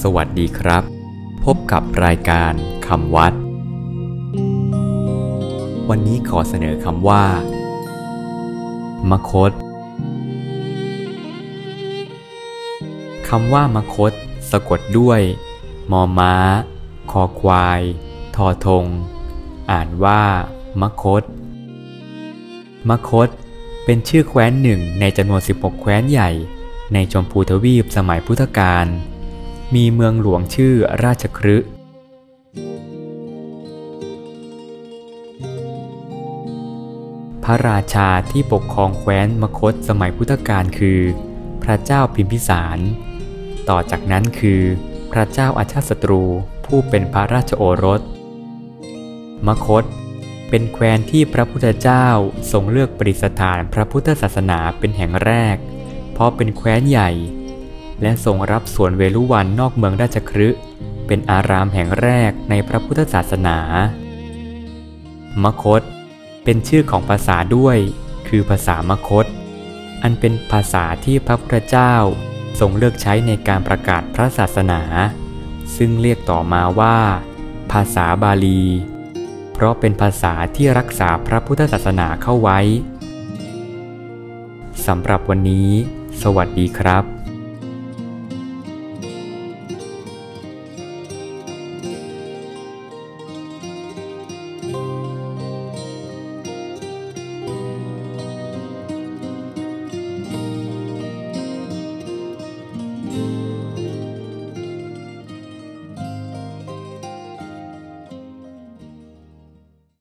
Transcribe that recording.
สวัสดีครับ พบกับรายการคำวัด วันนี้ขอเสนอคำว่า มคตคำว่ามคต สะกดด้วย มอม้า คอควาย ทอทง อ่านว่ามคต มคต เป็นชื่อแคว้นหนึ่งในจำนวน 16 แคว้นใหญ่ ในจมพูทวีปสมัยพุทธกาล มีเมืองหลวงชื่อราชคฤห์พระราชาที่ปกครองแคว้นมคตสมัยพุทธกาลคือ พระเจ้าพิมพิสาร ต่อจากนั้นคือ พระเจ้าอาชาติศัตรูผู้เป็นพระราชโอรส มคต เป็นแคว้นที่พระพุทธเจ้าทรงเลือกประดิษฐานพระพุทธศาสนาเป็นแห่งแรก เพราะเป็นแคว้นใหญ่ และทรงรับส่วนเวลุวันนอกเมืองราชคฤห์เป็นอารามแห่งแรกในพระพุทธศาสนา มคต เป็นชื่อของภาษาด้วย คือภาษามคต อันเป็นภาษาที่พระพุทธเจ้าทรงเลือกใช้ในการประกาศพระศาสนา ซึ่งเรียกต่อมาว่า ภาษาบาลี เพราะเป็นภาษาที่รักษาพระพุทธศาสนาเข้าไว้สำหรับวันนี้ สวัสดีครับ